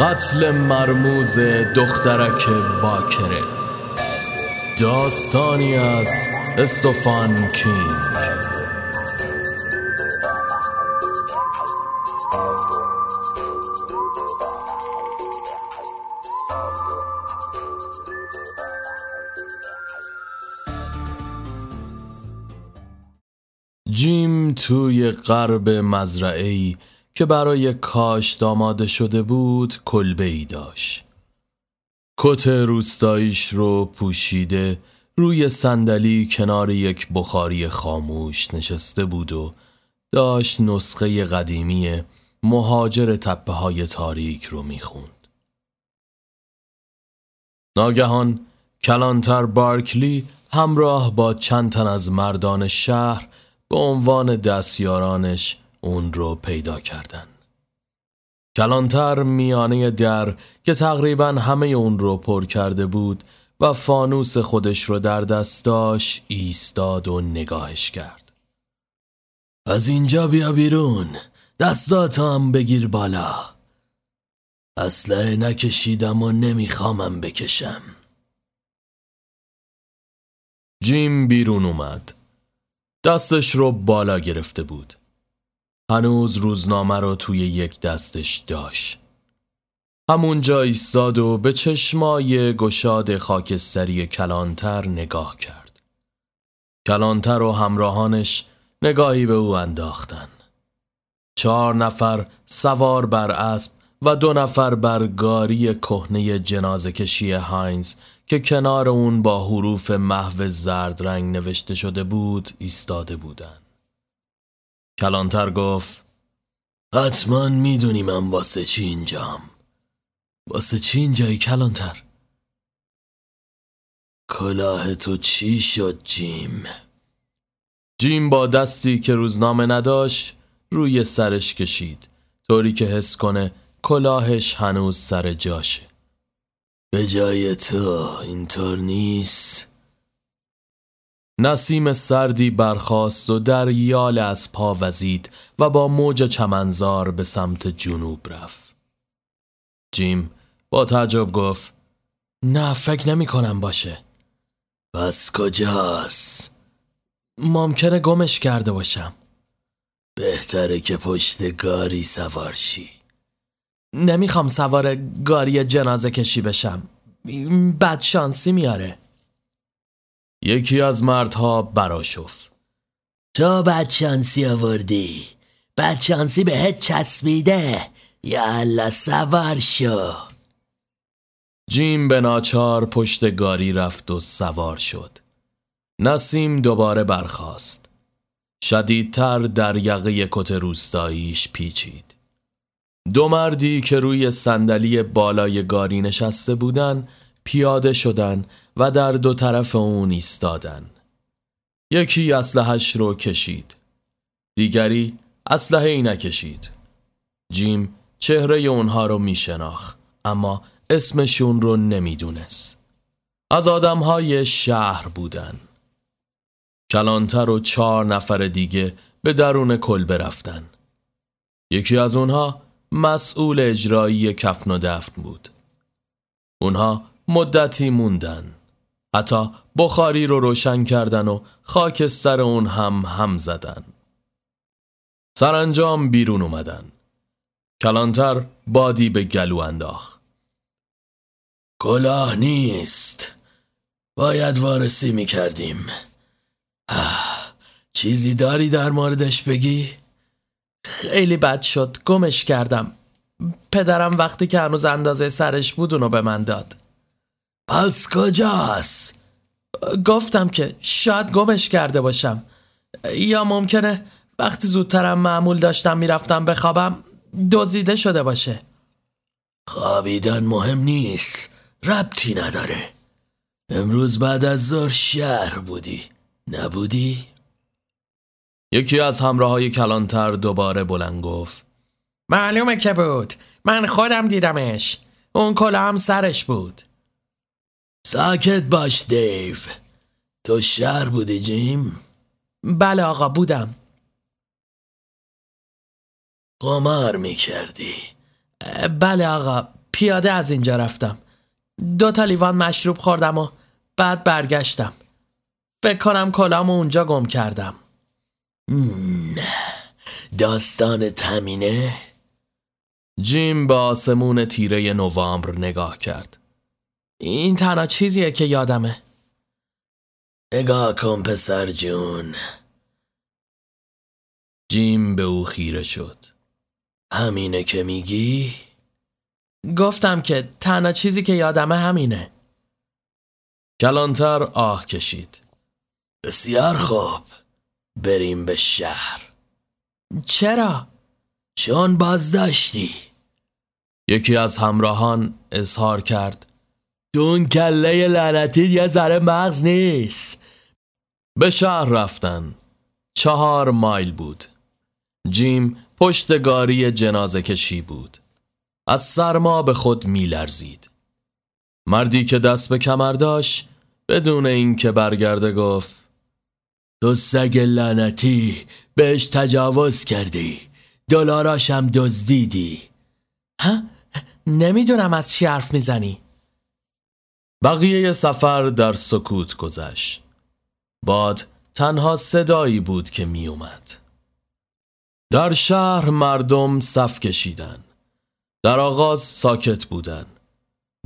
قتل مرموز دخترک باکره. داستانی از استوفان کینگ. جیم توی غرب مزرعه‌ای که برای کاشت آماده شده بود کلبه ای داشت کت روستاییش رو پوشیده روی صندلی کنار یک بخاری خاموش نشسته بود و داشت نسخه قدیمی مهاجر تپه های تاریک رو می‌خوند. ناگهان کلانتر بارکلی همراه با چند تن از مردان شهر به عنوان دستیارانش اون رو پیدا کردن. کلانتر میانه در که تقریبا همه اون رو پر کرده بود و فانوس خودش رو در دست داشت ایستاد و نگاهش کرد. از اینجا بیا بیرون دستات هم بگیر بالا اسلحه نکشیدم و نمیخوامم بکشم جیم بیرون اومد دستش رو بالا گرفته بود هنوز روزنامه رو توی یک دستش داشت. همونجا ایستاد و به چشمای گشاد خاکستری کلانتر نگاه کرد. کلانتر و همراهانش نگاهی به او انداختن. چهار نفر سوار بر اسب و دو نفر بر گاری کهنه جنازه کشی هاینز که کنار اون با حروف محو زرد رنگ نوشته شده بود ایستاده بودن کلانتر گفت حتما می‌دونی من واسه چی اینجام. واسه چی اینجایی کلانتر؟ کلاه تو چی شد جیم؟ جیم با دستی که روزنامه نداشت روی سرش کشید. طوری که حس کنه کلاهش هنوز سر جاشه. به جای تو اینطور نیست. نسیم سردی برخاست و در یال از پا وزید و با موج چمنزار به سمت جنوب رفت. جیم با تعجب گفت نه فکر نمی کنم باشه. پس کجاست؟ ممکنه گمش کرده باشم. بهتره که پشت گاری سوار شی. نمی‌خوام سوار گاری جنازه کشی بشم. بد شانسی میاره. یکی از مردها براشفت. تو بد شانسی آوردی. بد شانسی بهت چسبیده. یالا سوار شو. جیم به ناچار پشت گاری رفت و سوار شد. نسیم دوباره برخاست. شدیدتر در یقه کت روستاییش پیچید. دو مردی که روی صندلی بالای گاری نشسته بودن پیاده شدن و در دو طرف اون ایستادن. یکی اسلحش رو کشید دیگری اسلحه ای نکشید. جیم چهره اونها رو میشناخت اما اسمشون رو نمی‌دونست. از آدمهای شهر بودن. کلانتر و چهار نفر دیگه به درون کل برفتن یکی از اونها مسئول اجرایی کفن و دفن بود. اونها مدتی موندن. حتی بخاری رو روشن کردن و خاک سر اون هم هم زدن. سرانجام بیرون اومدن. کلانتر بادی به گلو انداخت. کلاه نیست. باید وارسی می کردیم چیزی داری در موردش بگی؟ خیلی بد شد. گمش کردم. پدرم وقتی که هنوز اندازه سرش بود اونو به من داد. پس کجاست؟ گفتم که شاید گمش کرده باشم. یا ممکنه وقتی زودترم معمول داشتم می‌رفتم بخوابم دزدیده شده باشه. خوابیدن مهم نیست ربطی نداره. امروز بعد از ظهر شهر بودی نبودی؟ یکی از همراه های کلانتر دوباره بلند گفت معلومه که بود من خودم دیدمش. اون کلا هم سرش بود. ساکت باش دیو. تو شهر بودی جیم؟ بله آقا بودم. قمار می کردی بله آقا پیاده از اینجا رفتم. دو تا لیوان مشروب خوردم و بعد برگشتم. فکر کنم کلامو اونجا گم کردم. داستان تمینه؟ جیم به آسمون تیره نوامبر نگاه کرد. این تنها چیزیه که یادمه. نگاه کن پسر جون. جیم به او خیره شد. همینه که میگی؟ گفتم که تنها چیزی که یادمه همینه. کلانتر آه کشید. بسیار خوب. بریم به شهر. چرا؟ چون بازداشتی. یکی از همراهان اظهار کرد. دون کله لعنتی یه ذره مغز نیست. به شهر رفتن. چهار مایل بود. جیم پشت گاری جنازه کشی بود. از سرما به خود میلرزید مردی که دست به کمر داشت بدون اینکه برگرده گفت تو سگ لعنتی بهش تجاوز کردی. دلاراشم دزدیدی. ها؟ نمی‌دونم از چی حرف می‌زنی. بقیه سفر در سکوت گذشت. باد تنها صدایی بود که میومد در شهر مردم صف کشیدن. در آغاز ساکت بودن.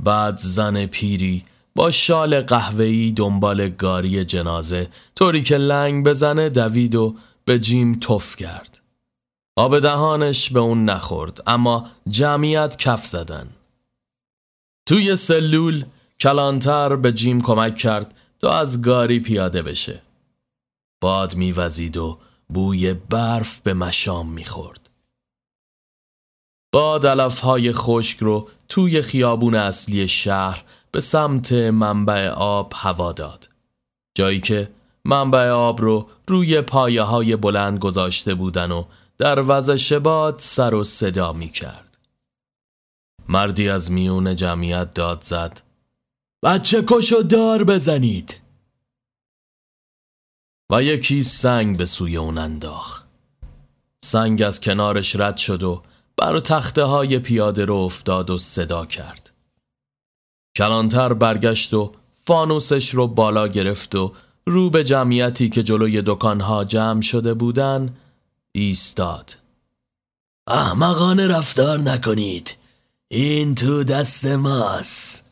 بعد زن پیری با شال قهوه‌ای دنبال گاری جنازه طوری که لنگ بزنه دوید و به جیم تف کرد. آب دهانش به اون نخورد اما جمعیت کف زدن. توی سلول کلانتر به جیم کمک کرد تا از گاری پیاده بشه. باد میوزید و بوی برف به مشام می‌خورد. باد علفهای خشک رو توی خیابون اصلی شهر به سمت منبع آب هوا داد. جایی که منبع آب رو روی پایه های بلند گذاشته بودن و در وزش باد سر و صدا می کرد. مردی از میون جمعیت داد زد بچه کشو دار بزنید و یکی سنگ به سوی اون انداخت. سنگ از کنارش رد شد و بر تخته های پیاده رو افتاد و صدا کرد. کلانتر برگشت و فانوسش رو بالا گرفت و رو به جمعیتی که جلوی دکانها جمع شده بودن ایستاد. احمقانه رفتار نکنید این تو دست ماست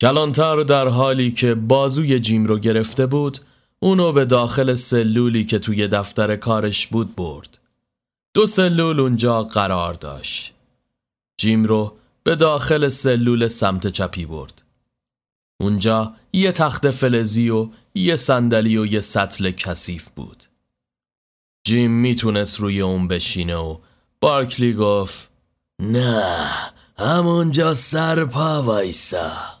کلانتر در حالی که بازوی جیم رو گرفته بود اونو به داخل سلولی که توی دفتر کارش بود برد. دو سلول اونجا قرار داشت. جیم رو به داخل سلول سمت چپی برد. اونجا یه تخت فلزی و یه صندلی و یه سطل کثیف بود. جیم می‌تونست روی اون بشینه و بارکلی گفت نه همونجا سر پا وایسا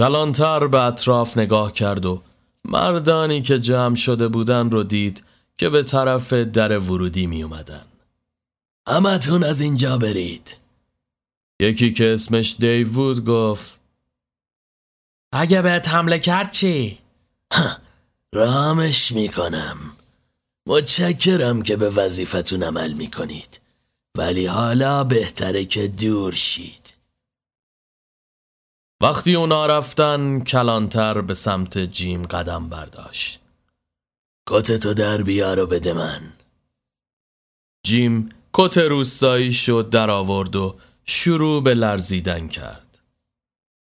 کلانتر به اطراف نگاه کرد و مردانی که جمع شده بودن رو دید که به طرف در ورودی می اومدن. همتون از اینجا برید یکی که اسمش دیو بود گفت اگه بهت حمله کرد چی؟ رامش می‌کنم متشکرم که به وظیفتون عمل می‌کنید ولی حالا بهتره که دور شید وقتی اونا رفتن کلانتر به سمت جیم قدم برداشت. کتتو در بیار و بده من. جیم کت روستایی شد در آورد و شروع به لرزیدن کرد.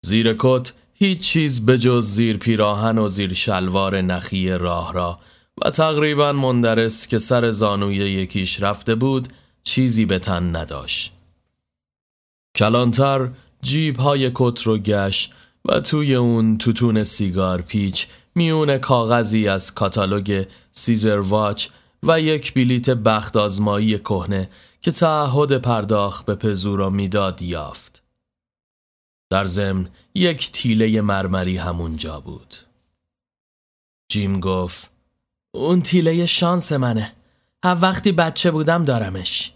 زیر کت هیچ چیز به جز زیر پیراهن و زیر شلوار نخی راه را و تقریبا مندرس که سر زانوی یکیش رفته بود چیزی به تن نداشت. کلانتر جیب های کت رو گشت و توی اون توتون سیگار پیچ میون کاغذی از کاتالوگ سیزر واچ و یک بلیت بخت آزمایی کهنه که تعهد پرداخت به پزو را می‌داد یافت. در ضمن یک تیله مرمری همونجا بود. جیم گفت اون تیله شانس منه هم وقتی بچه بودم دارمش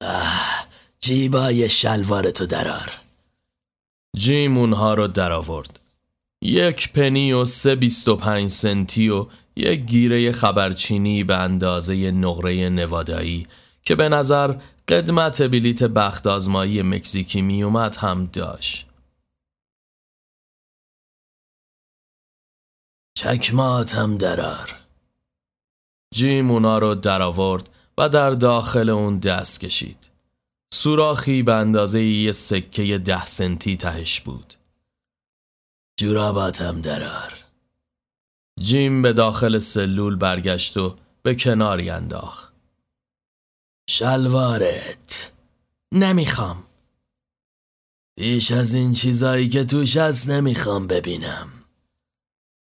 آه جیبای شلوارتو درار جیم اونها رو درآورد. یک پنی و سه بیست و پنج سنتی و یک گیره خبرچینی به اندازه نقره نوادایی که به نظر قدمت بلیت بخت آزمایی مکزیکی می اومد هم داشت. چکمات هم درار. جیم اونا رو درآورد و در داخل اون دست کشید. سوراخی به اندازه یه سکه ده سنتی تهش بود. جوراباتم درار. جیم به داخل سلول برگشت و به کناری انداخت. شلوارت نمی‌خوام بیش از این چیزایی که توش هست نمی‌خوام ببینم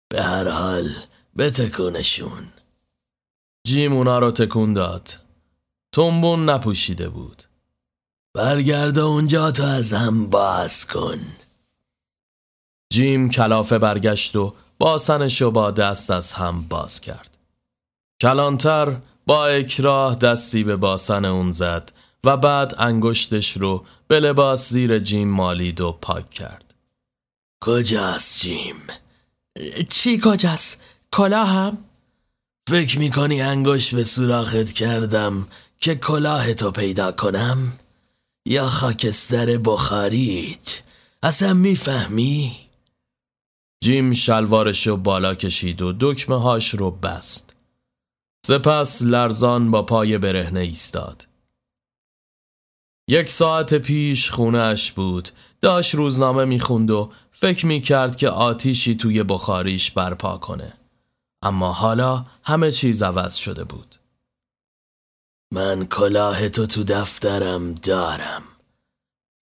به هر حال بتکونشون جیم اونا رو تکون داد تنبون نپوشیده بود برگرد اونجا تو از هم باز کن جیم کلافه برگشت و باسنش رو با دست از هم باز کرد کلانتر با اکراه دستی به باسن اون زد و بعد انگشتش رو به لباس زیر جیم مالید و پاک کرد کجاست جیم؟ چی کجاست؟ کلاه هم؟ فکر می‌کنی انگشت به سوراخت کردم که کلاه تو پیدا کنم؟ یا خاکستر بخاریت؟ اصلا می‌فهمی؟ جیم شلوارش رو بالا کشید و دکمه هاش رو بست. سپس لرزان با پای برهنه ایستاد. یک ساعت پیش خونهش بود. داشت روزنامه می‌خوند و فکر می‌کرد که آتیشی توی بخاریش برپا کنه. اما حالا همه چیز عوض شده بود. من کلاه تو تو دفترم دارم.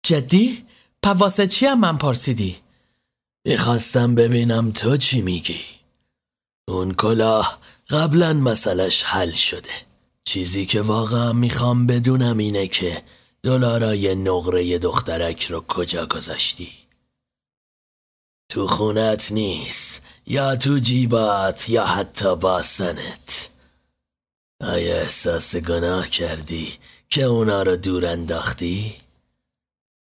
جدی؟ پواسه چی هم من پرسیدی؟ می‌خواستم ببینم تو چی میگی. اون کلاه قبلا مسئلش حل شده. چیزی که واقعا می‌خوام بدونم اینه که دلارای نقره دخترک رو کجا گذاشتی. تو خونت نیست یا تو جیبات یا حتی باسنت آیا احساس گناه کردی که اونا رو دور انداختی؟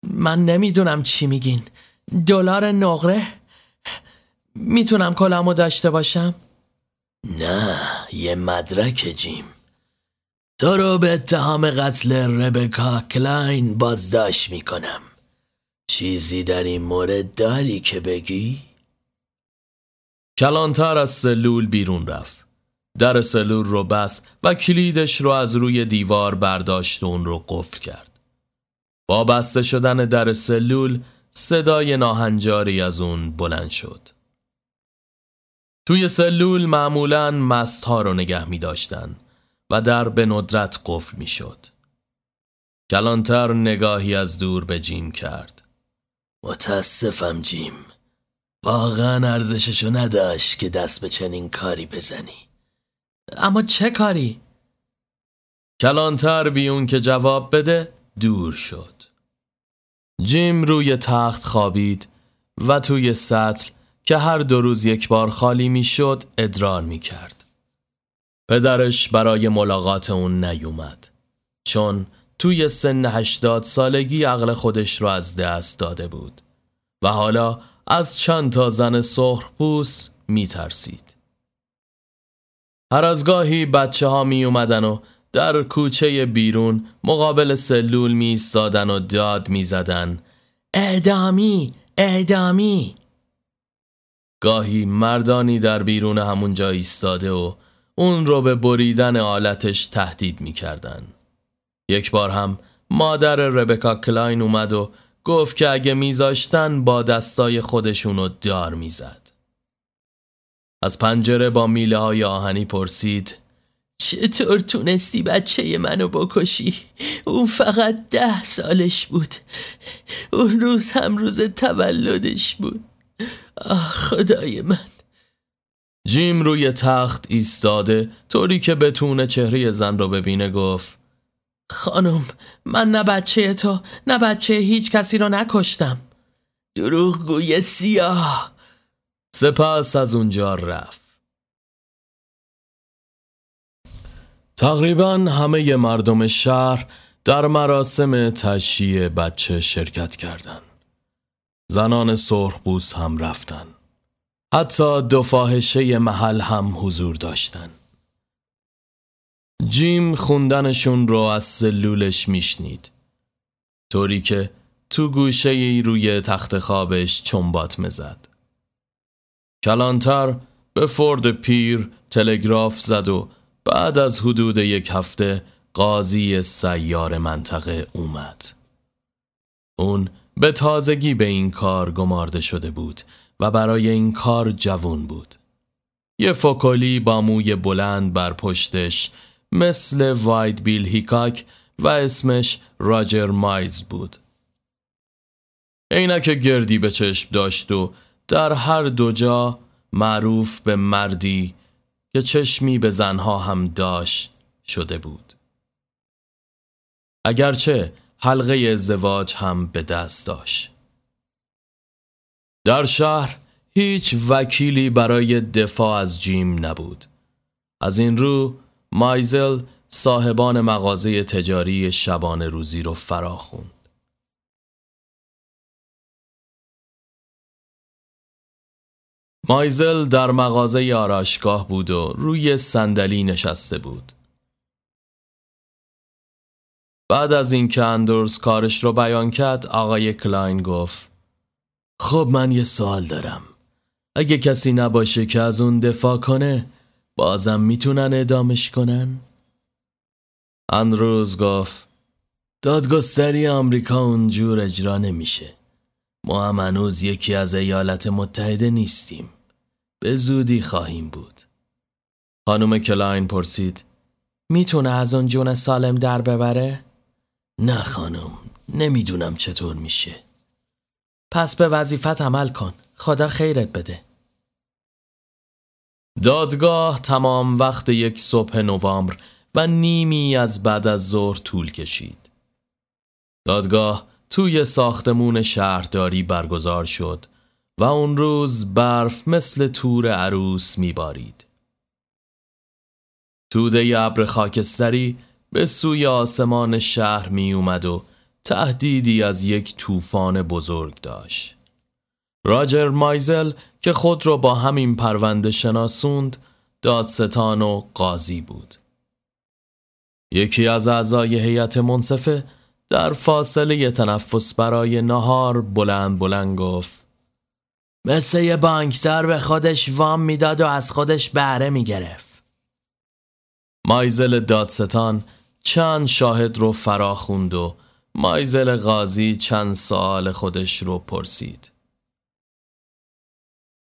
من نمی‌دونم چی میگین. دلار نقره؟ می‌تونم کلامو داشته باشم؟ نه یه مدرک جیم. تو رو به اتهام قتل ربکا کلاین بازداشت می‌کنم. چیزی در این مورد داری که بگی؟ کلانتر از سلول بیرون رفت. در سلول رو بست و کلیدش رو از روی دیوار برداشت و اون رو قفل کرد با بسته شدن در سلول صدای ناهنجاری از اون بلند شد توی سلول معمولا مست ها رو نگه می داشتن و در به ندرت قفل می شد. کلانتر نگاهی از دور به جیم کرد. متاسفم جیم. واقعا ارزششو نداشت که دست به چنین کاری بزنی. اما چه کاری؟ کلانتر بیون که جواب بده دور شد. جیم روی تخت خوابید و توی سطل که هر دو روز یک بار خالی می‌شد ادرار می کرد. پدرش برای ملاقات اون نیومد چون توی سن هشتاد سالگی عقل خودش رو از دست داده بود و حالا از چند تا زن سرخپوس می ترسید. هر از گاهی بچه ها می اومدن و در کوچه بیرون مقابل سلول می ایستادن و داد می زدن اعدامی اعدامی گاهی مردانی در بیرون همون جا ایستاده و اون رو به بریدن آلتش تهدید می کردن. یک بار هم مادر ربکا کلاین اومد و گفت که اگه میذاشتن با دستای خودشونو دار می‌زد. از پنجره با میله های آهنی پرسید چطور تونستی بچه منو بکشی؟ اون فقط ده سالش بود. اون روز هم روز تولدش بود. آه خدای من. جیم روی تخت ایستاده طوری که بتونه چهره زن رو ببینه گفت خانم من نه بچه تو نه بچه هیچ کسی رو نکشتم. دروغگوی سیاه. سپس از اونجا رفت تقریبا همه مردم شهر در مراسم تشییع بچه شرکت کردند. زنان سرخبوس هم رفتن. حتی دو فاحشه محل هم حضور داشتن. جیم خوندنشون رو از سلولش میشنید طوری که تو گوشه ای روی تخت خوابش چنبات مزد کلانتر به فورد پیر تلگراف زد و بعد از حدود یک هفته قاضی سیار منطقه اومد. اون به تازگی به این کار گمارده شده بود و برای این کار جوون بود. یه فوکولی با موی بلند بر پشتش مثل واید بیل هیکاک و اسمش راجر مایز بود. عینک گردی به چشم داشت و در هر دو جا معروف به مردی که چشمی به زنها هم داشت شده بود. اگرچه حلقه ازدواج هم به دست داشت. در شهر هیچ وکیلی برای دفاع از جیم نبود. از این رو مایزل صاحبان مغازه تجاری شبانه روزی رو فراخوند. مایزل در مغازه آرایشگاه بود و روی صندلی نشسته بود. بعد از اینکه اندرز کارش رو بیان کرد آقای کلاین گفت خب من یه سوال دارم اگه کسی نباشه که از اون دفاع کنه بازم می‌تونن اعدامش کنن؟ اندروز گفت دادگستری آمریکا اونجور اجرا نمیشه ما هم هنوز یکی از ایالت متحده نیستیم. به زودی خواهیم بود. خانم کلاین پرسید می‌تونه از اون جون سالم در ببره؟ نه خانم نمی‌دونم چطور میشه. پس به وظیفت عمل کن. خدا خیرت بده. دادگاه تمام وقت یک صبح نوامبر و نیمی از بعد از ظهر طول کشید. دادگاه توی ساختمون شهرداری برگزار شد و اون روز برف مثل تور عروس میبارید. توده ابر خاکستری به سوی آسمان شهر می اومد و تهدیدی از یک طوفان بزرگ داشت. راجر مایزل که خود را با همین پرونده شناسوند دادستان و قاضی بود. یکی از اعضای هیئت منصفه در فاصله تنفس برای نهار بلند بلند گفت مثل یه بانکدار به خودش وام می‌داد و از خودش بهره می‌گرفت. مایزل دادستان چند شاهد رو فراخوند و مایزل قاضی چند سال خودش رو پرسید.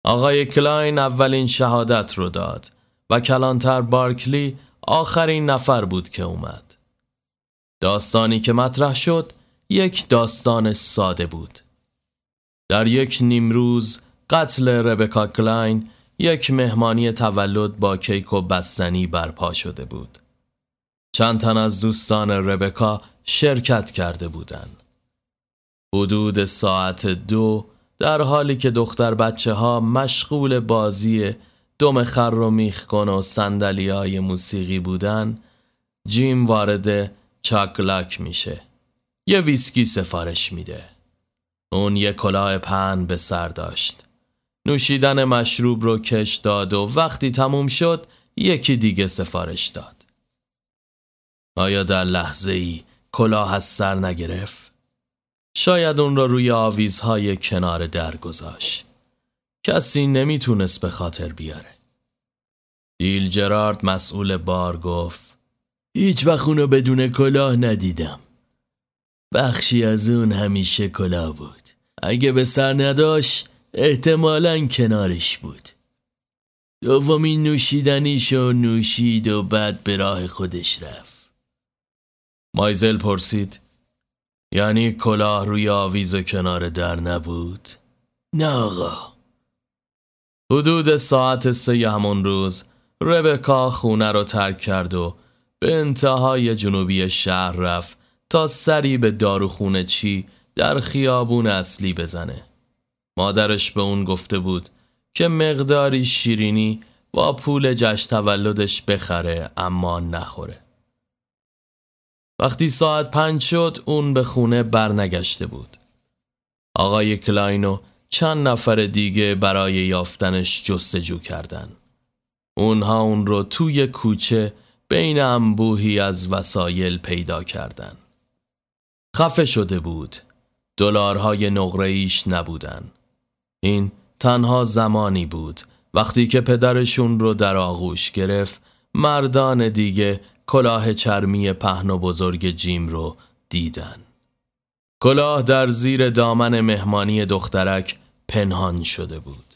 آقای کلاین اولین شهادت رو داد و کلانتر بارکلی آخرین نفر بود که اومد. داستانی که مطرح شد یک داستان ساده بود در یک نیمروز قتل ربکا کلاین یک مهمانی تولد با کیک و بستنی برپا شده بود چند تن از دوستان ربکا شرکت کرده بودند. حدود ساعت دو در حالی که دختر بچه ها مشغول بازی دم خر رو میخ کن و سندلی های موسیقی بودن جیم وارد چاکلاک میشه. یه ویسکی سفارش میده. اون یه کلاه پن به سر داشت. نوشیدن مشروب رو کش داد و وقتی تموم شد یکی دیگه سفارش داد. آیا در لحظه ای کلاه از سر نگرفت؟ شاید اون را روی آویزهای کنار در گذاشت. کسی نمی‌تونست به خاطر بیاره. دیل جرارد مسئول بار گفت هیچ وقت اونو بدون کلاه ندیدم. بخشی از اون همیشه کلاه بود. اگه به سر نداشت احتمالا کنارش بود. دومین نوشیدنیشو نوشید و بعد به راه خودش رفت. مایزل پرسید یعنی کلاه روی آویز و کنار در نبود؟ نه آقا. حدود ساعت سه همون روز ربکا خونه رو ترک کرد و به انتهای جنوبی شهر رفت تا سری به داروخونه چی در خیابون اصلی بزنه. مادرش به اون گفته بود که مقداری شیرینی با پول جشن تولدش بخره اما نخوره. وقتی ساعت پنج شد اون به خونه برنگشته بود. آقای کلاینو چند نفر دیگه برای یافتنش جستجو کردن. اونها اون رو توی کوچه بین انبوهی از وسایل پیدا کردن. خفه شده بود. دلارهای نقره‌ایش نبودن. این تنها زمانی بود. وقتی که پدرشون رو در آغوش گرفت مردان دیگه کلاه چرمی پهن و بزرگ جیم رو دیدن. کلاه در زیر دامن مهمانی دخترک پنهان شده بود.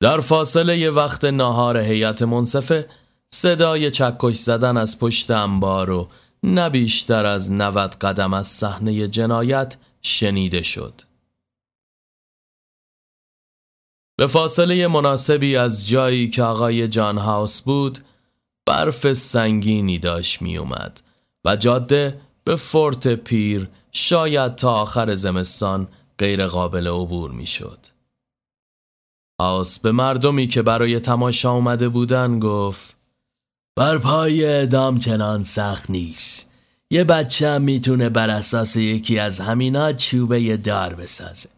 در فاصله وقت ناهار هیئت منصفه صدای چکش زدن از پشت انبار و نه بیشتر از 90 قدم از صحنه جنایت شنیده شد. به فاصله مناسبی از جایی که آقای جان هاوس بود برف سنگینی داشت می اومد و جاده به فورت پیر شاید تا آخر زمستان غیر قابل عبور می شد. هاوس به مردمی که برای تماشا اومده بودن گفت بر پای اعدام چنان سخت نیست یه بچه هم می‌تونه بر اساس یکی از همینا چوبه دار بسازه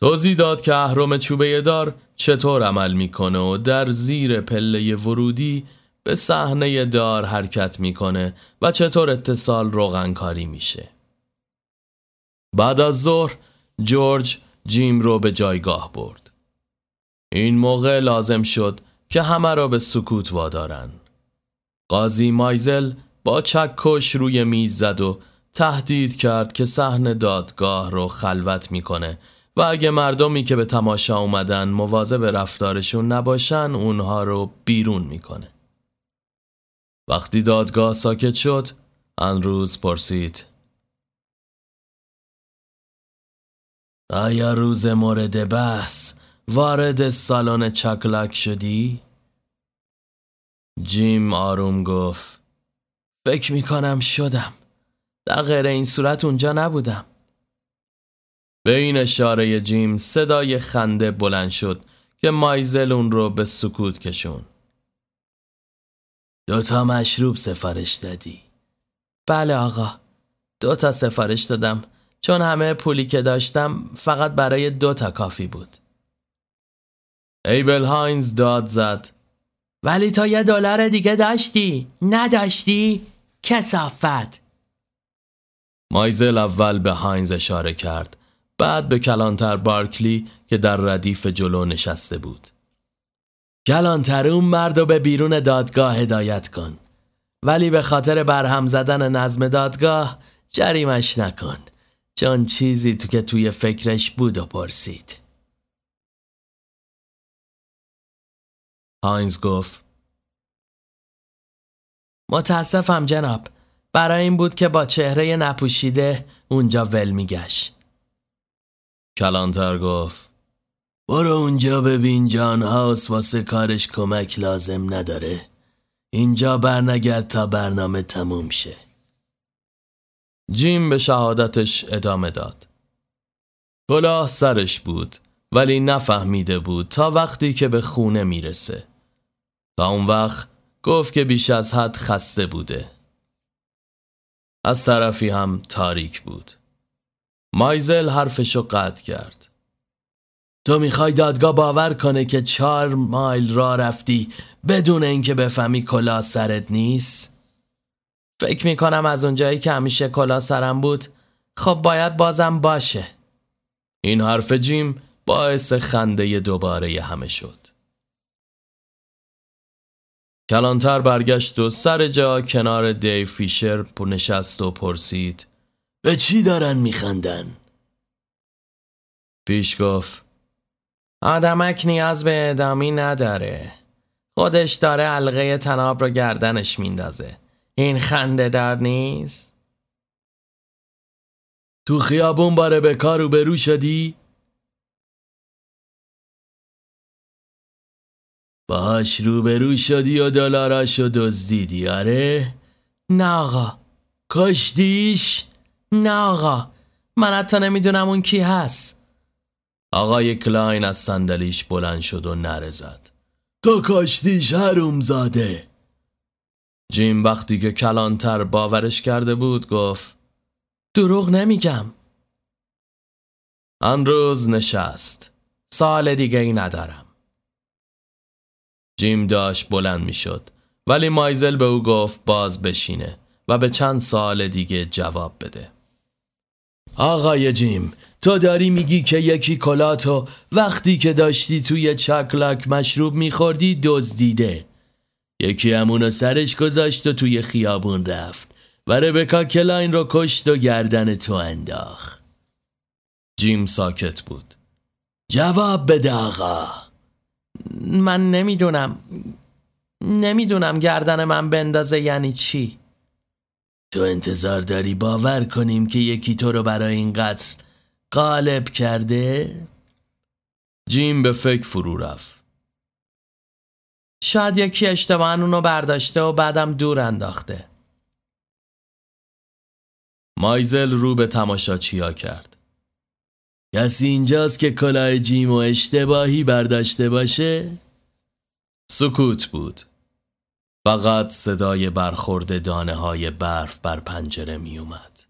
توضیح داد که اهرام چوبه دار چطور عمل می‌کنه و در زیر پله ورودی به صحنه دار حرکت می‌کنه و چطور اتصال روغنکاری میشه. بعد از ظهر جورج جیم رو به جایگاه برد. این موقع لازم شد که همه را به سکوت وادارن. قاضی مایزل با چکش روی میز زد و تهدید کرد که صحنه دادگاه رو خلوت می‌کنه و اگه مردمی که به تماشا اومدن مواظب رفتارشون نباشن اونها رو بیرون می‌کنه. وقتی دادگاه ساکت شد روز پرسید آیا روز مورد بحث وارد سالن چکلک شدی؟ جیم آروم گفت فکر می‌کنم شدم. در غیر این صورت اونجا نبودم. به این اشاره جیم صدای خنده بلند شد که مایزل اون رو به سکوت کشون دوتا مشروب سفارش دادی. بله آقا دوتا سفارش دادم. چون همه پولی که داشتم فقط برای دوتا کافی بود. ایبل هاینز داد زد. ولی تا یه دلار دیگه داشتی. نداشتی؟ کسافت. مایزل اول به هاینز اشاره کرد. بعد به کلانتر بارکلی که در ردیف جلو نشسته بود. کلانتر اون مرد به بیرون دادگاه هدایت کن. ولی به خاطر برهم زدن نظم دادگاه جریمش نکن. چون چیزی تو که توی فکرش بود و پرسید. هاینز گفت. متاسفم جناب. برای این بود که با چهره نپوشیده اونجا ول میگشت. کلانتر گفت. برو اونجا ببین جان هاوس واسه کارش کمک لازم نداره. اینجا برنگرد تا برنامه تموم شه. جیم به شهادتش ادامه داد. کلاه سرش بود ولی نفهمیده بود تا وقتی که به خونه می‌رسه. اون وقت گفت که بیش از حد خسته بوده. از طرفی هم تاریک بود. مایزل حرفشو قطع کرد. تو می‌خوای دادگاه باور کنه که چهار مایل را رفتی بدون اینکه بفهمی کلا سرت نیست؟ فکر می‌کنم از اونجایی که همیشه کلا سرم بود خب باید بازم باشه. این حرف جیم باعث خنده دوباره همه شد. کلانتر برگشت و سر جا کنار دی فیشر نشست و پرسید به چی دارن میخندن؟ پیش گفت آدمک نیاز به ادامی نداره خودش داره علقه تناب رو گردنش میندازه این خنده دار نیست؟ تو خیابون باره به کار رو برو شدی؟ باهاش روبرو شدی و دلاراشو دزدیدی آره؟ نه آقا. کشتیش؟ نه آقا. من حتی نمی‌دونم اون کی هست. آقای کلاین از صندلیش بلند شد و نره زد. تو کشتیش هروم زاده جیم وقتی که کلانتر باورش کرده بود گفت دروغ نمیگم. آن روز نشست. سال دیگه ای ندارم. جیم داشت بلند می شد ولی مایزل به او گفت باز بشینه و به چند سال دیگه جواب بده. آقای جیم تو داری میگی که یکی کلاتو وقتی که داشتی توی چکلک مشروب میخوردی دزدیده. یکی همونو سرش گذاشت و توی خیابون رفت. و ربکا کلاین رو کشت و گردن تو انداخت. جیم ساکت بود. جواب بده آقا. من نمی‌دونم. نمی‌دونم گردن من بندازه یعنی چی. تو انتظار داری باور کنیم که یکی تو رو برای این قتل قالب کرده؟ جیم به فکر فرو رفت. شاید یکی اشتباهن اونو برداشته و بعدم دور انداخته. مایزل رو به تماشاچیا کرد. کسی اینجاست که کلاه جیم و اشتباهی برداشته باشه؟ سکوت بود فقط صدای برخورد دانه های برف بر پنجره می اومد.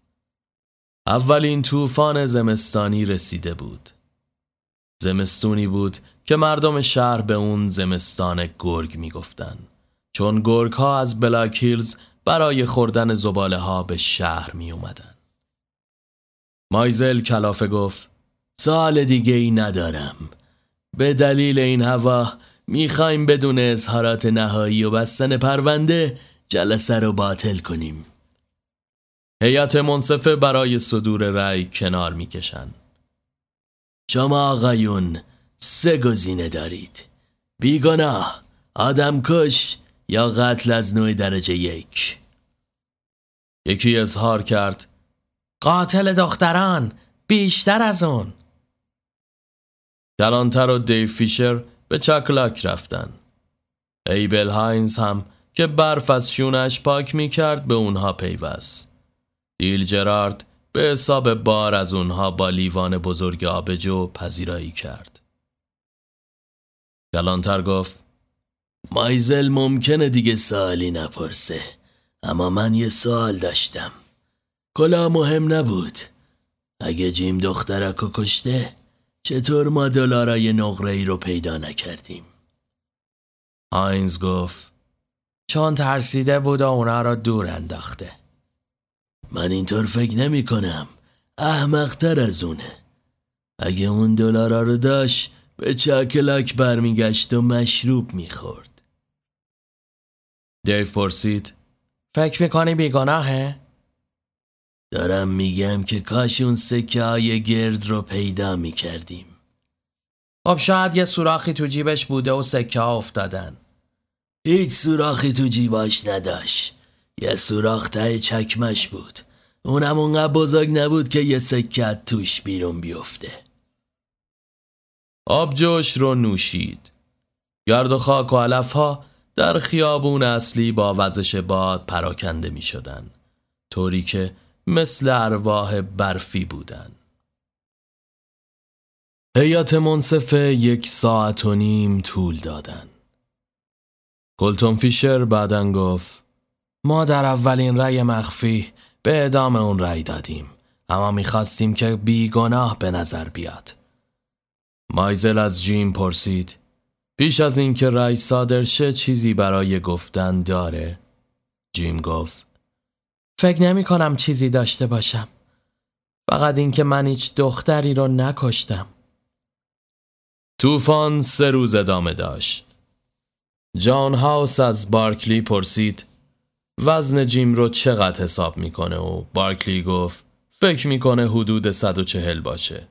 اولین طوفان زمستانی رسیده بود. زمستونی بود که مردم شهر به اون زمستان گرگ می گفتن. چون گرگ ها از بلاکیلز برای خوردن زباله ها به شهر می اومدن. مایزل کلافه گفت سال دیگه ای ندارم. به دلیل این هوا می‌خوایم بدون اظهارات نهایی و بستن پرونده جلسه رو باطل کنیم. هیئت منصفه برای صدور رأی کنار می‌کشن. شما آقایون سه گزینه دارید. بیگناه آدم کش یا قتل از نوع درجه یک؟ یکی اظهار کرد قاتل دختران بیشتر از اون. کلانتر و دیو فیشر به چکلک رفتن. ایبل هاینز هم که برف از شونش پاک می کرد به اونها پیوست. ایل جرارد به حساب بار از اونها با لیوان بزرگ آبجو پذیرایی کرد. گلانتر گفت مایزل ممکنه دیگه سوالی نپرسه اما من یه سوال داشتم. کلا مهم نبود. اگه جیم دخترکو کشته چطور ما دلارای نقره ای رو پیدا نکردیم؟ آینز گفت چون ترسیده بود و اونا را دور انداخته من اینطور فکر نمی کنم احمقتر از اونه اگه اون دلارا رو داشت به چاکلک برمیگشت و مشروب می‌خورد دیو پرسید فکر می‌کنی بیگناهه؟ دارم میگم که کاش اون سکه های گرد رو پیدا می‌کردیم. خب شاید یه سوراخی تو جیبش بوده و سکه ها افتادن. هیچ سوراخی تو جیباش نداشت. یه سوراخ ته چکمش بود. اونم اونقدر بزرگ نبود که یه سکت توش بیرون بیفته. آبجوش رو نوشید. گرد و خاک و علف ها در خیابون اصلی با وزش باد پراکنده می شدن. طوری که مثل ارواح برفی بودن. هیئت منصفه یک ساعت و نیم طول دادن. کلتون فیشر بعدن گفت ما در اولین رأی مخفی به اعدام اون رأی دادیم اما می‌خواستیم که بیگناه به نظر بیاد. مایزل از جیم پرسید پیش از اینکه رأی صادر شه چیزی برای گفتن داره؟ جیم گفت فکر نمی کنم چیزی داشته باشم. فقط اینکه من هیچ دختری رو نکشتم. طوفان سه روز ادامه داشت. جان هاوس از بارکلی پرسید وزن جیم رو چقدر حساب می‌کنه؟ و بارکلی گفت فکر می‌کنه حدود 140 باشه.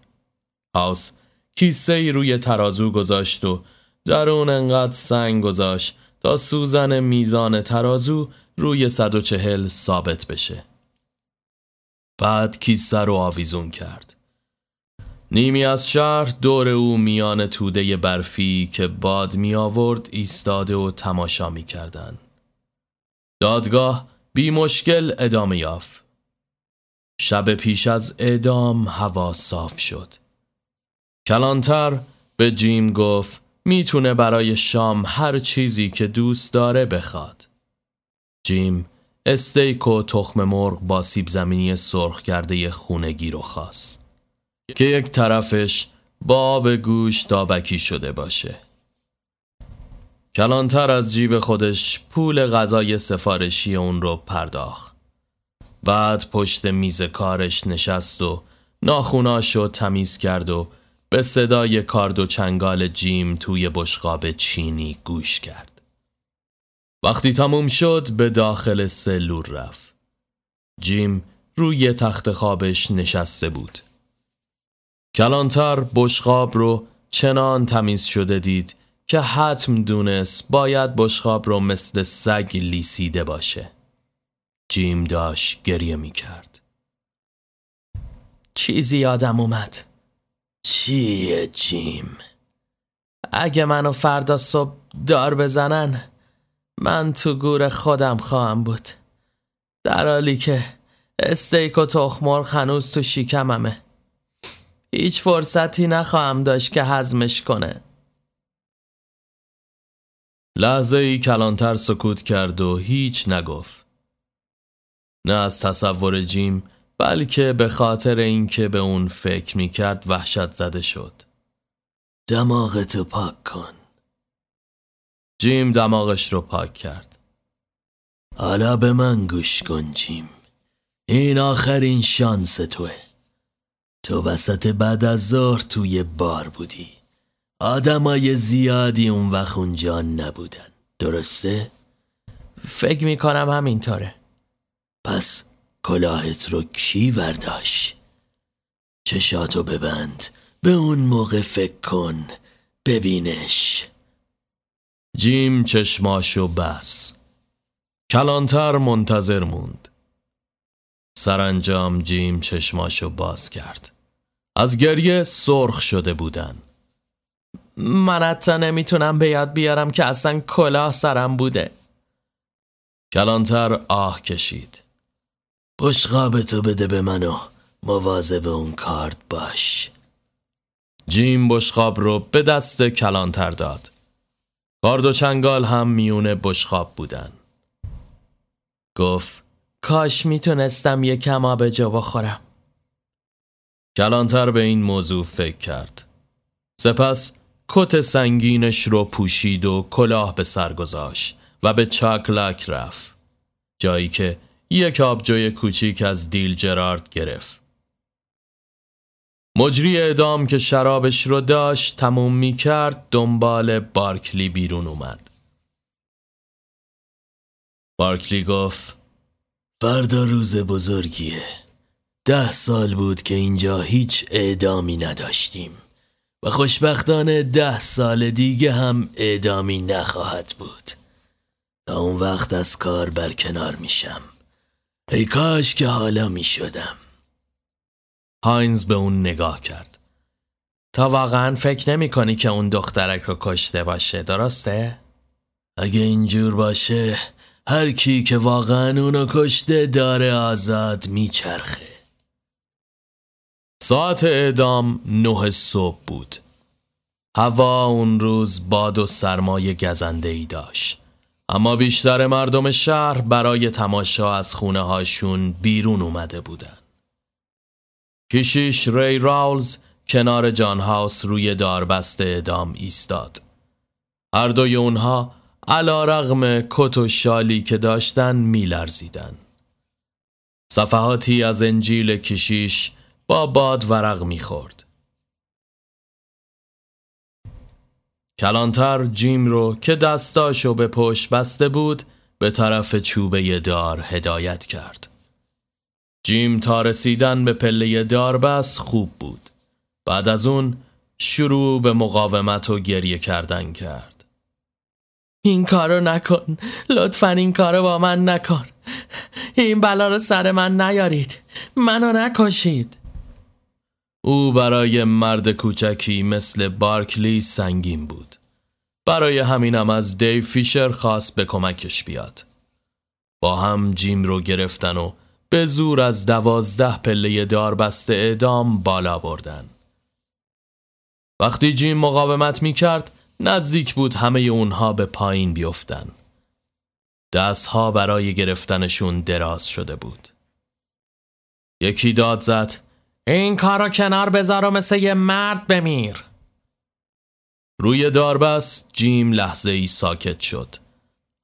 هاوس کیسه ای روی ترازو گذاشت و در اون انقدر سنگ گذاشت تا سوزن میزان ترازو روی 140 ثابت بشه. بعد کیسه رو آویزون کرد. نیمی از شهر دور او میان توده برفی که باد می آورد ایستاده و تماشا می کردن. دادگاه بی مشکل ادامه یافت. شب پیش از اعدام هوا صاف شد. کلانتر به جیم گفت می‌تونه برای شام هر چیزی که دوست داره بخواد. جیم استیک و تخم مرغ با سیب زمینی سرخ کرده خونگی رو خواست که یک طرفش با آب گوش تابکی شده باشه کلانتر از جیب خودش پول غذای سفارشی اون رو پرداخت. بعد پشت میز کارش نشست و ناخوناش رو تمیز کرد و به صدای کارد و چنگال جیم توی بشقاب چینی گوش کرد. وقتی تموم شد به داخل سلول رفت. جیم روی تخت خوابش نشسته بود. کلانتر بشقاب رو چنان تمیز شده دید که حتم دونست باید بشقاب رو مثل سگ لیسیده باشه. جیم داشت گریه می کرد. چیزی یادم اومد. چیه جیم؟ اگه منو فردا صبح دار بزنن من تو گور خودم خواهم بود. در حالی که استیک و تخمرغ هنوز تو شیکممه. هیچ فرصتی نخواهم داشت که هضمش کنه. لحظه ای کلانتر سکوت کرد و هیچ نگفت. نه از تصور جیم بلکه به خاطر اینکه به اون فکر می‌کرد وحشت زده شد. دماغتو پاک کن. جیم دماغش رو پاک کرد. حالا به من گوش کن جیم. این آخرین شانس توه. تو وسط بعد از ظهر توی بار بودی. آدمای زیادی اون وقت اونجا نبودن. درسته؟ فکر می‌کنم همینطوره. پس کلاهت رو کی ورداش؟ چشاتو ببند به اون موقع فکر کن ببینش جیم چشماشو بس. کلانتر منتظر موند. سرانجام جیم چشماشو باز کرد. از گریه سرخ شده بودن. من حتی نمی‌تونم به یاد بیارم که اصلا کلاه سرم بوده. کلانتر آه کشید. بشقابتو بده به منو مواظب اون کارت باش. جیم بشقاب رو به دست کلانتر داد. کارد و چنگال هم میونه بشقاب بودن. گفت کاش می‌تونستم یه کم آب جا بخورم. کلانتر به این موضوع فکر کرد. سپس کت سنگینش رو پوشید و کلاه به سر گذاشت و به چاکلک رفت جایی که یک آبجوی کوچیک از دیل جرارد گرفت. مجری اعدام که شرابش رو داشت تموم می کرد دنبال بارکلی بیرون اومد. بارکلی گفت فردا روز بزرگیه. ده سال بود که اینجا هیچ اعدامی نداشتیم و خوشبختانه ده سال دیگه هم اعدامی نخواهد بود. تا اون وقت از کار برکنار میشم. ای کاش که حالا می شدم هاینز به اون نگاه کرد تا واقعا فکر نمی کنی که اون دخترک رو کشته باشه درسته؟ اگه اینجور باشه هر کی که واقعا اونو کشته داره آزاد میچرخه ساعت اعدام نه صبح بود هوا اون روز باد و سرمایه گزنده ای داشت اما بیشتر مردم شهر برای تماشا از خونه هاشون بیرون اومده بودن. کشیش ری راولز کنار جان هاوس روی داربست اعدام ایستاد. هر دوی اونها علا رغم کت و شالی که داشتن میلرزیدن. صفحاتی از انجیل کشیش با باد ورق می‌خورد. کلانتر جیم رو که دستاشو به پشت بسته بود به طرف چوبه دار هدایت کرد. جیم تا رسیدن به پله دار بس خوب بود. بعد از اون شروع به مقاومت و گریه کردن کرد. این کارو نکن لطفا این کارو با من نکن این بلا رو سر من نیارید منو نکشید او برای مرد کوچکی مثل بارکلی سنگین بود. برای همینم از دیو فیشر خواست به کمکش بیاد. با هم جیم رو گرفتن و به زور از دوازده پله داربست اعدام بالا بردن. وقتی جیم مقاومت می کرد نزدیک بود همه اونها به پایین بیفتن. دستها برای گرفتنشون دراز شده بود. یکی داد زد این کارو کنار بذار و مثل یه مرد بمیر روی داربست جیم لحظه ای ساکت شد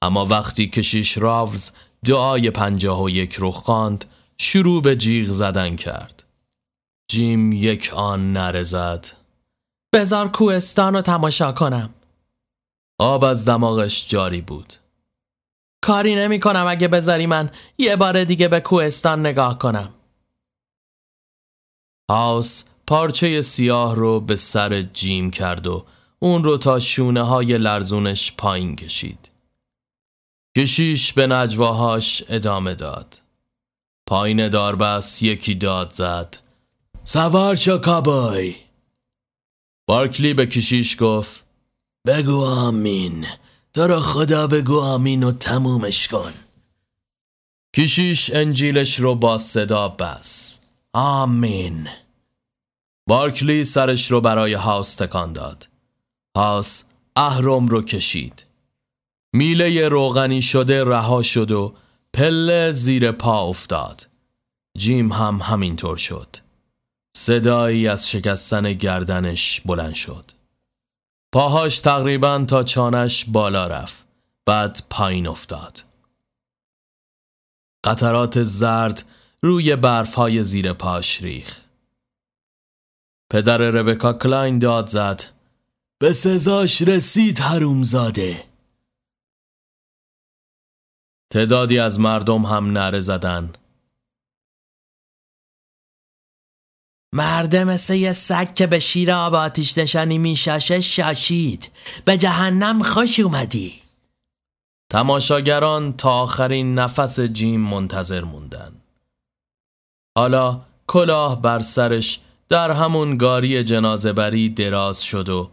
اما وقتی کشیش راوز دعای پنجاه و یک رو خواند شروع به جیغ زدن کرد. جیم یک آن نره زد. بزار کوهستان رو تماشا کنم. آب از دماغش جاری بود. کاری نمی کنم اگه بذاری من یه بار دیگه به کوهستان نگاه کنم. هاوس پارچه سیاه رو به سر جیم کرد و اون رو تا شونه های لرزونش پایین کشید. کشیش به نجواهاش ادامه داد. پایین داربست یکی داد زد. سوار چو کابای بارکلی به کشیش گفت بگو آمین. تو رو خدا بگو آمین و تمومش کن. کشیش انجیلش رو با صدا بس. آمین. بارکلی سرش رو برای هاوس تکان داد. هاوس اهرم رو کشید. میله روغنی شده رها شد و پله زیر پا افتاد. جیم هم همینطور شد. صدایی از شکستن گردنش بلند شد. پاهاش تقریبا تا چانش بالا رفت. بعد پایین افتاد. قطرات زرد روی برفهای زیر پاش ریخ پدر ربکا کلاین داد زد. به سزاش رسید زاده تعدادی از مردم هم نره زدن. مرده مثل یه سگ که به شیر آب آتیش نشانی میشاشه شاشید. به جهنم خوش اومدی. تماشاگران تا آخرین نفس جیم منتظر موندن. حالا کلاه بر سرش در همون گاری جنازه بری دراز شد و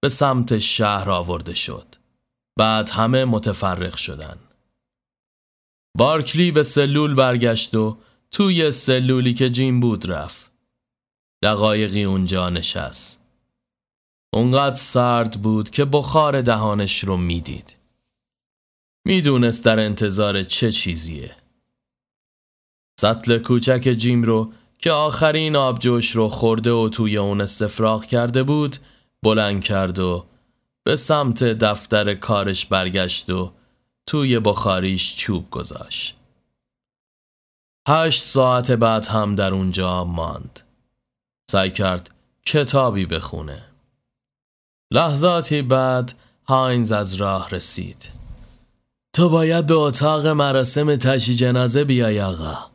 به سمت شهر آورده شد. بعد همه متفرق شدن. بارکلی به سلول برگشت و توی سلولی که جیم بود رفت. دقایقی اونجا نشست. اونقدر سرد بود که بخار دهانش رو می‌دید. می‌دونست در انتظار چه چیزیه. سطل کوچک جیم رو که آخرین آبجوش رو خورده و توی اون استفراغ کرده بود بلند کرد و به سمت دفتر کارش برگشت و توی بخاریش چوب گذاشت. هشت ساعت بعد هم در اونجا ماند. سعی کرد کتابی بخونه. لحظاتی بعد هاینز از راه رسید. تو باید به اتاق مراسم تشی جنازه بیای آقا.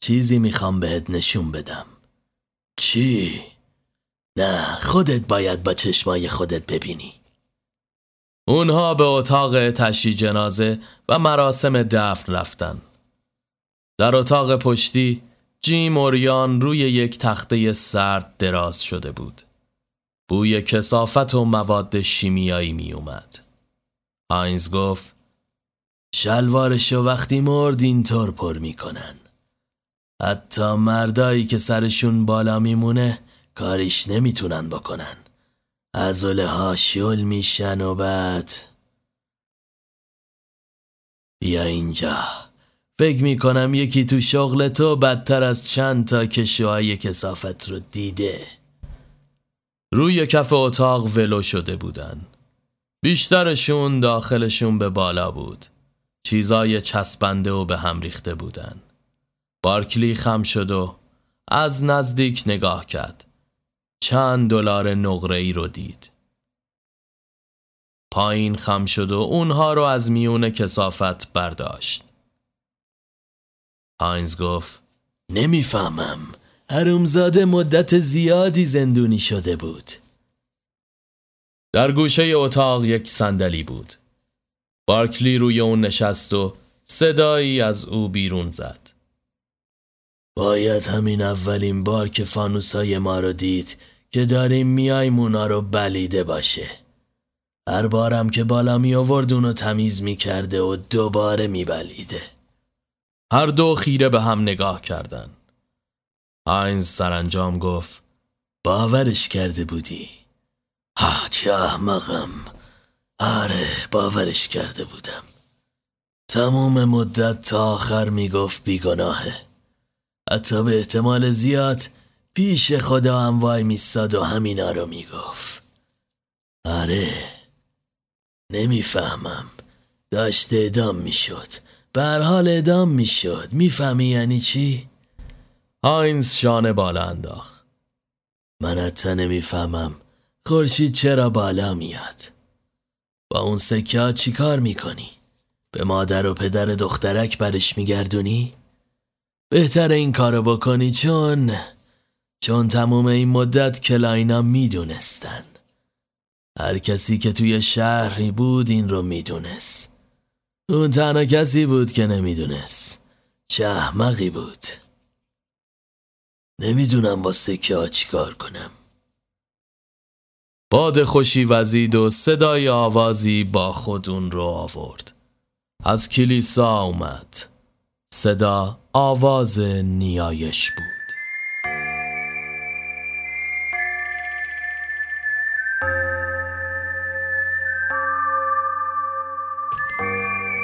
چیزی می‌خوام بهت نشون بدم. چی؟ نه خودت باید با چشمای خودت ببینی. اونها به اتاق تشی جنازه و مراسم دفن رفتن. در اتاق پشتی جیم اوریان روی یک تخته سرد دراز شده بود. بوی کسافت و مواد شیمیایی می اومد. آینز گفت شلوارشو وقتی مرد اینطور پر می‌کنن. حتی مردایی که سرشون بالا میمونه کاریش نمی‌تونن بکنن. ازوله ها شل میشن و بعد بیا اینجا. فکر می‌کنم یکی تو شغل تو بدتر از چند تا کشوهای کسافت رو دیده. روی کف اتاق ولو شده بودن. بیشترشون داخلشون به بالا بود. چیزای چسبنده و به هم ریخته بودن. بارکلی خم شد و از نزدیک نگاه کرد. چند دلار نقره ای رو دید. پایین خم شد و اونها رو از میون کسافت برداشت. هاینز گفت نمی‌فهمم. حرومزاده مدت زیادی زندونی شده بود. در گوشه اتاق یک صندلی بود. بارکلی روی اون نشست و صدایی از او بیرون زد. باید همین اولین بار که فانوسای ما رو دید که داریم میایم اونا رو بلیده باشه. هر بارم که بالا می آورد اونو تمیز می کرده و دوباره می بلیده هر دو خیره به هم نگاه کردن. آینز سرانجام گفت باورش کرده بودی؟ ها چه احمقم. آره باورش کرده بودم. تموم مدت تا آخر می‌گفت بیگناهه. حتی به احتمال زیاد پیش خدا هم وای میستاد و همینا رو می‌گفت. آره نمی‌فهمم. داشت ادام می‌شد. بر حال ادام می‌شد. می‌فهمی یعنی چی؟ هاینز شانه بالا انداخت. من حتی نمی‌فهمم. خورشید چرا بالا میاد؟ با اون سکه چی کار می‌کنی؟ به مادر و پدر دخترک برش میگردونی؟ بهتر این کارو بکنی چون چون تموم این مدت کلاینا می‌دونستن. هر کسی که توی شهری بود این رو می‌دونست. اون تنها کسی بود که نمی‌دونست. چه احمقی بود. نمی‌دونم با سکه ها چیکار کنم. باد خوشی وزید و صدای آوازی با خودون رو آورد. از کلیسا اومد. صدا آواز نیایش بود.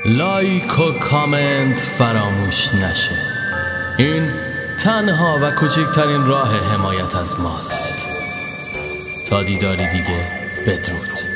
لایک و کامنت فراموش نشه. این تنها و کوچکترین راه حمایت از ماست. تا دیداری دیگه بدرود.